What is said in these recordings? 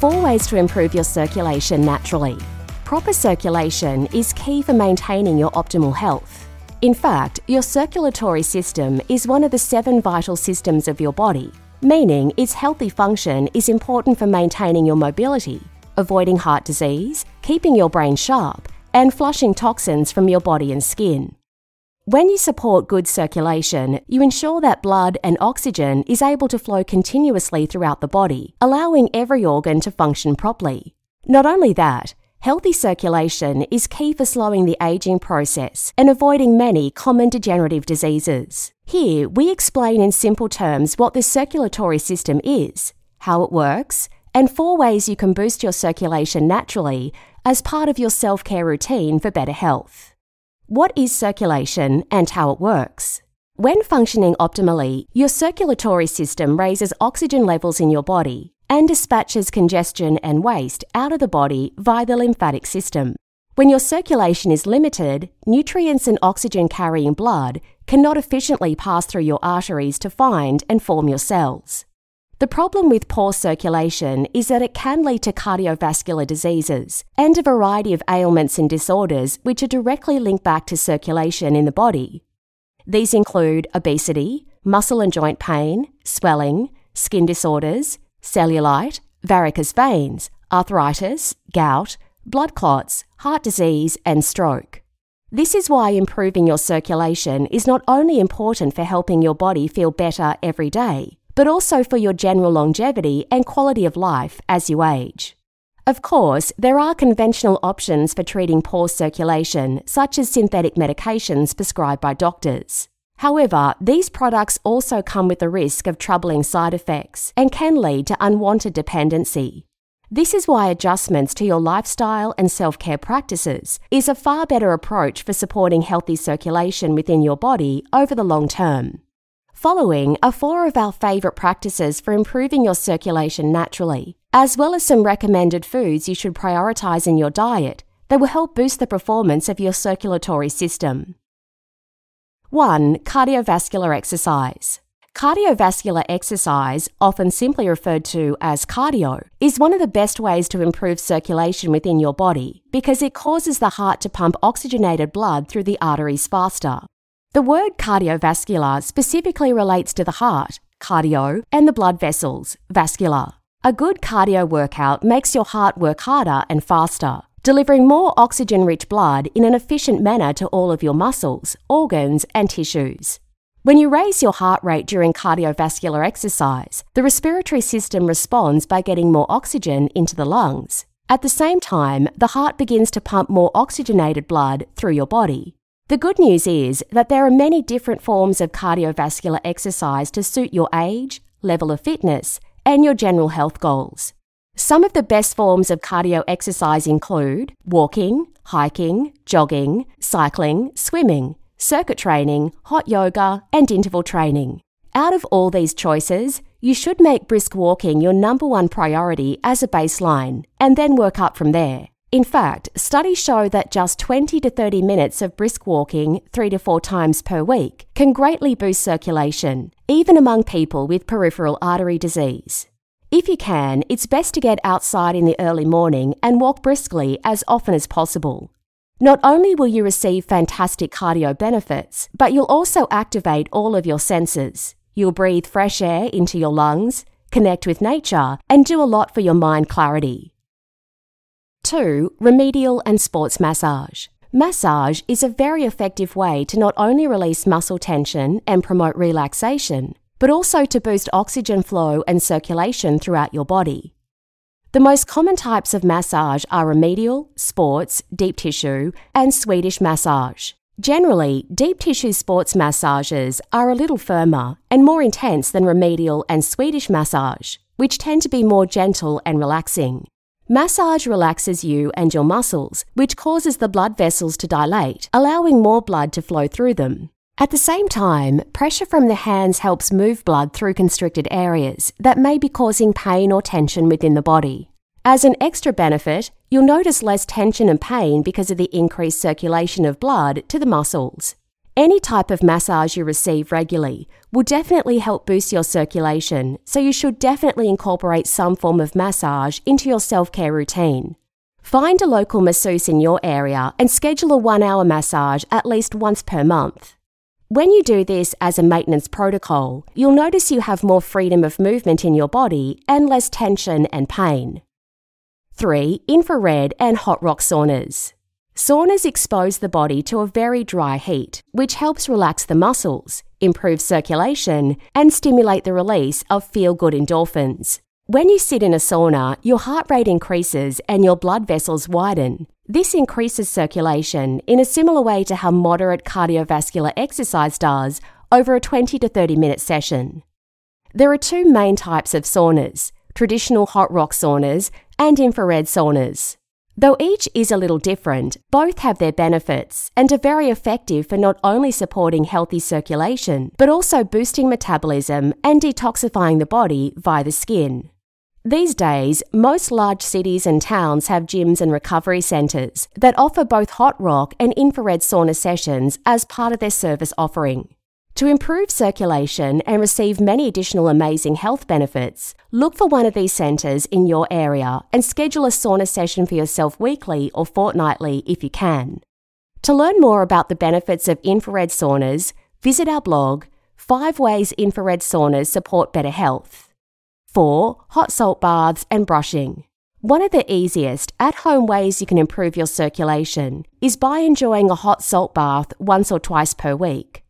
Four ways to improve your circulation naturally. Proper circulation is key for maintaining your optimal health. In fact, your circulatory system is one of the seven vital systems of your body, meaning its healthy function is important for maintaining your mobility, avoiding heart disease, keeping your brain sharp, and flushing toxins from your body and skin. When you support good circulation, you ensure that blood and oxygen is able to flow continuously throughout the body, allowing every organ to function properly. Not only that, healthy circulation is key for slowing the aging process and avoiding many common degenerative diseases. Here, we explain in simple terms what the circulatory system is, how it works, and four ways you can boost your circulation naturally as part of your self care routine for better health. What is circulation and how it works? When functioning optimally, your circulatory system raises oxygen levels in your body and dispatches congestion and waste out of the body via the lymphatic system. When your circulation is limited, nutrients and oxygen carrying blood cannot efficiently pass through your arteries to find and form your cells. The problem with poor circulation is that it can lead to cardiovascular diseases and a variety of ailments and disorders which are directly linked back to circulation in the body. These include obesity, muscle and joint pain, swelling, skin disorders, cellulite, varicose veins, arthritis, gout, blood clots, heart disease, and stroke. This is why improving your circulation is not only important for helping your body feel better every day, but also for your general longevity and quality of life as you age. Of course, there are conventional options for treating poor circulation, such as synthetic medications prescribed by doctors. However, these products also come with the risk of troubling side effects and can lead to unwanted dependency. This is why adjustments to your lifestyle and self care practices is a far better approach for supporting healthy circulation within your body over the long term. Following are four of our favourite practices for improving your circulation naturally, as well as some recommended foods you should prioritise in your diet that will help boost the performance of your circulatory system. 1. Cardiovascular exercise. Cardiovascular exercise, often simply referred to as cardio, is one of the best ways to improve circulation within your body because it causes the heart to pump oxygenated blood through the arteries faster. The word cardiovascular specifically relates to the heart, cardio, and the blood vessels, vascular. A good cardio workout makes your heart work harder and faster, delivering more oxygen rich blood in an efficient manner to all of your muscles, organs, and tissues. When you raise your heart rate during cardiovascular exercise, the respiratory system responds by getting more oxygen into the lungs. At the same time, the heart begins to pump more oxygenated blood through your body. The good news is that there are many different forms of cardiovascular exercise to suit your age, level of fitness, and your general health goals. Some of the best forms of cardio exercise include walking, hiking, jogging, cycling, swimming, circuit training, hot yoga, and interval training. Out of all these choices, you should make brisk walking your number one priority as a baseline and then work up from there. In fact, studies show that just 20 to 30 minutes of brisk walking three to four times per week can greatly boost circulation, even among people with peripheral artery disease. If you can, it's best to get outside in the early morning and walk briskly as often as possible. Not only will you receive fantastic cardio benefits, but you'll also activate all of your senses. You'll breathe fresh air into your lungs, connect with nature, and do a lot for your mind clarity. 2. Remedial and sports massage. Massage is a very effective way to not only release muscle tension and promote relaxation, but also to boost oxygen flow and circulation throughout your body. The most common types of massage are remedial, sports, deep tissue, and Swedish massage. Generally, deep tissue sports massages are a little firmer and more intense than remedial and Swedish massage, which tend to be more gentle and relaxing. Massage relaxes you and your muscles, which causes the blood vessels to dilate, allowing more blood to flow through them. At the same time, pressure from the hands helps move blood through constricted areas that may be causing pain or tension within the body. As an extra benefit, you'll notice less tension and pain because of the increased circulation of blood to the muscles. Any type of massage you receive regularly will definitely help boost your circulation, so you should definitely incorporate some form of massage into your self care routine. Find a local masseuse in your area and schedule a one hour massage at least once per month. When you do this as a maintenance protocol, you'll notice you have more freedom of movement in your body and less tension and pain. 3. Infrared and hot rock saunas. Saunas expose the body to a very dry heat, which helps relax the muscles, improve circulation, and stimulate the release of feel good endorphins. When you sit in a sauna, your heart rate increases and your blood vessels widen. This increases circulation in a similar way to how moderate cardiovascular exercise does over a 20 to 30 minute session. There are two main types of saunas traditional hot rock saunas and infrared saunas. Though each is a little different, both have their benefits and are very effective for not only supporting healthy circulation, but also boosting metabolism and detoxifying the body via the skin. These days, most large cities and towns have gyms and recovery centres that offer both hot rock and infrared sauna sessions as part of their service offering. To improve circulation and receive many additional amazing health benefits, look for one of these centres in your area and schedule a sauna session for yourself weekly or fortnightly if you can. To learn more about the benefits of infrared saunas, visit our blog 5 Ways Infrared Saunas Support Better Health. 4. Hot salt baths and brushing. One of the easiest at home ways you can improve your circulation is by enjoying a hot salt bath once or twice per week.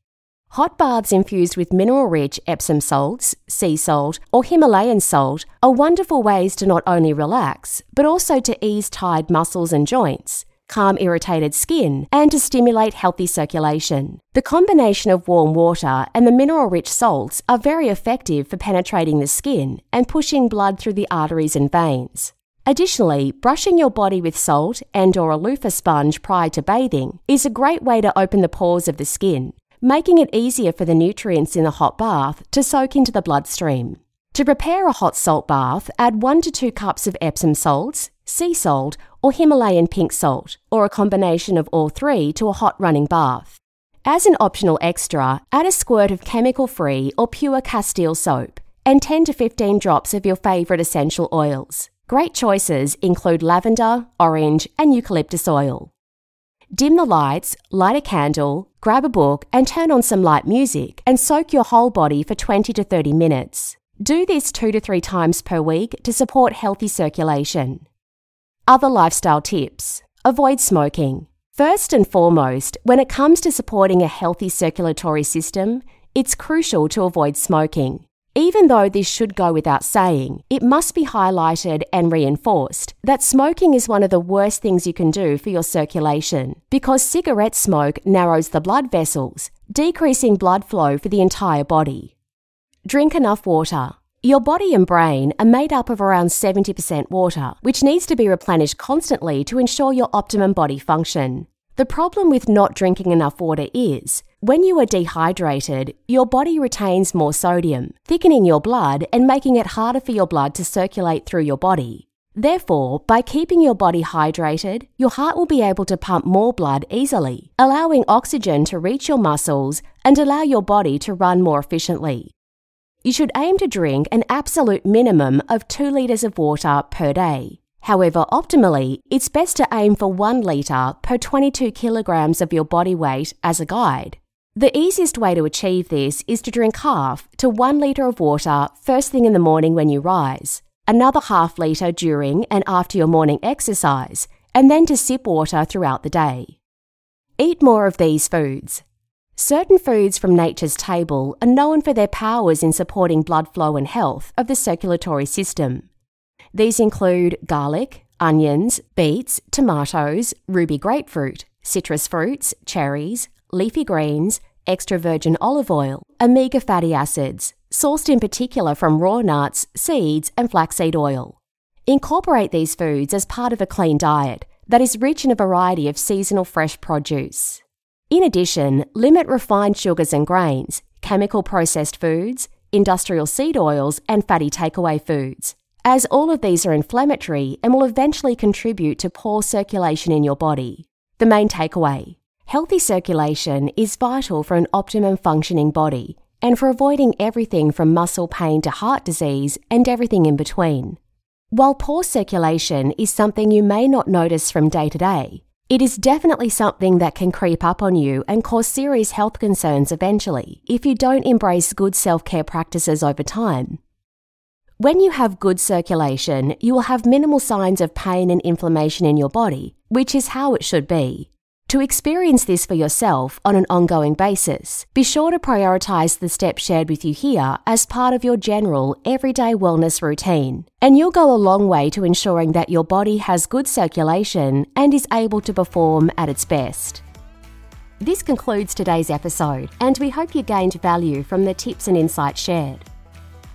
Hot baths infused with mineral rich Epsom salts, sea salt, or Himalayan salt are wonderful ways to not only relax, but also to ease tired muscles and joints, calm irritated skin, and to stimulate healthy circulation. The combination of warm water and the mineral rich salts are very effective for penetrating the skin and pushing blood through the arteries and veins. Additionally, brushing your body with salt and or a loofah sponge prior to bathing is a great way to open the pores of the skin making it easier for the nutrients in the hot bath to soak into the bloodstream. To prepare a hot salt bath, add 1 to 2 cups of Epsom salts, sea salt, or Himalayan pink salt, or a combination of all three to a hot running bath. As an optional extra, add a squirt of chemical free or pure Castile soap and 10 to 15 drops of your favourite essential oils. Great choices include lavender, orange, and eucalyptus oil. Dim the lights, light a candle, grab a book, and turn on some light music and soak your whole body for 20 to 30 minutes. Do this two to three times per week to support healthy circulation. Other lifestyle tips avoid smoking. First and foremost, when it comes to supporting a healthy circulatory system, it's crucial to avoid smoking. Even though this should go without saying, it must be highlighted and reinforced that smoking is one of the worst things you can do for your circulation because cigarette smoke narrows the blood vessels, decreasing blood flow for the entire body. Drink enough water. Your body and brain are made up of around 70% water, which needs to be replenished constantly to ensure your optimum body function. The problem with not drinking enough water is when you are dehydrated, your body retains more sodium, thickening your blood and making it harder for your blood to circulate through your body. Therefore, by keeping your body hydrated, your heart will be able to pump more blood easily, allowing oxygen to reach your muscles and allow your body to run more efficiently. You should aim to drink an absolute minimum of 2 litres of water per day. However, optimally, it's best to aim for 1 litre per 22 kilograms of your body weight as a guide. The easiest way to achieve this is to drink half to 1 litre of water first thing in the morning when you rise, another half litre during and after your morning exercise, and then to sip water throughout the day. Eat more of these foods. Certain foods from nature's table are known for their powers in supporting blood flow and health of the circulatory system. These include garlic, onions, beets, tomatoes, ruby grapefruit, citrus fruits, cherries, leafy greens, extra virgin olive oil, omega fatty acids, sourced in particular from raw nuts, seeds, and flaxseed oil. Incorporate these foods as part of a clean diet that is rich in a variety of seasonal fresh produce. In addition, limit refined sugars and grains, chemical processed foods, industrial seed oils, and fatty takeaway foods, as all of these are inflammatory and will eventually contribute to poor circulation in your body. The main takeaway healthy circulation is vital for an optimum functioning body and for avoiding everything from muscle pain to heart disease and everything in between. While poor circulation is something you may not notice from day to day, it is definitely something that can creep up on you and cause serious health concerns eventually if you don't embrace good self care practices over time. When you have good circulation, you will have minimal signs of pain and inflammation in your body, which is how it should be. To experience this for yourself on an ongoing basis, be sure to prioritize the steps shared with you here as part of your general everyday wellness routine, and you'll go a long way to ensuring that your body has good circulation and is able to perform at its best. This concludes today's episode, and we hope you gained value from the tips and insights shared.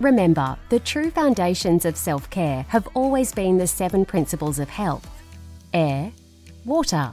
Remember, the true foundations of self care have always been the seven principles of health air, water,